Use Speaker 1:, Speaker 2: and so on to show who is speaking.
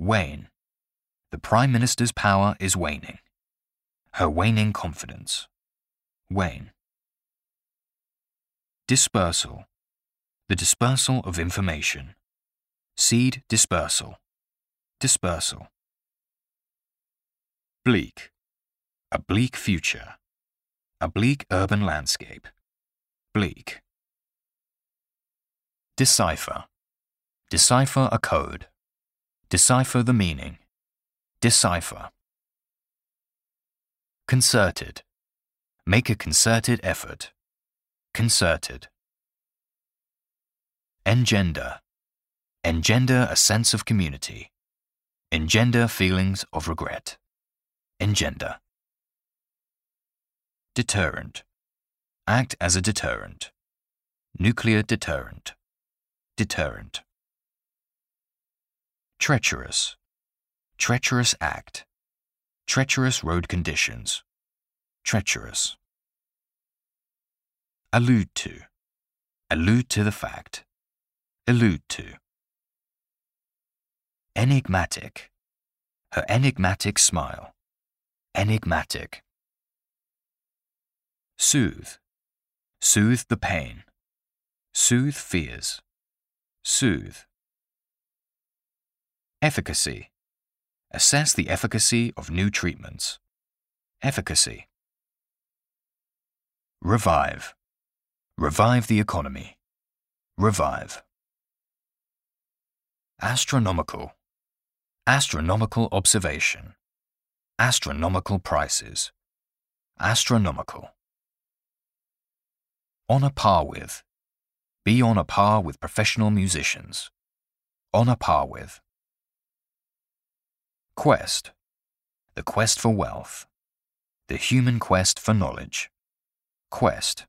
Speaker 1: Wane. The Prime Minister's power is waning. Her waning confidence. Wane. Dispersal. The dispersal of information. Seed dispersal. Dispersal. Bleak. A bleak future. A bleak urban landscape. Bleak. Decipher. Decipher a code. Decipher the meaning. Decipher. Concerted. Make a concerted effort. Concerted. Engender. Engender a sense of community. Engender feelings of regret. Engender. Deterrent. Act as a deterrent. Nuclear deterrent. Deterrent. Treacherous. Treacherous act. Treacherous road conditions. Treacherous. Allude to. Allude to the fact. Allude to. Enigmatic. Her enigmatic smile. Enigmatic. Soothe. Soothe the pain. Soothe fears. Soothe. Efficacy. Assess the efficacy of new treatments. Efficacy. Revive. Revive the economy. Revive. Astronomical. Astronomical observation. Astronomical prices. Astronomical. On a par with. Be on a par with professional musicians. On a par with. Quest. The quest for wealth. The human quest for knowledge. Quest.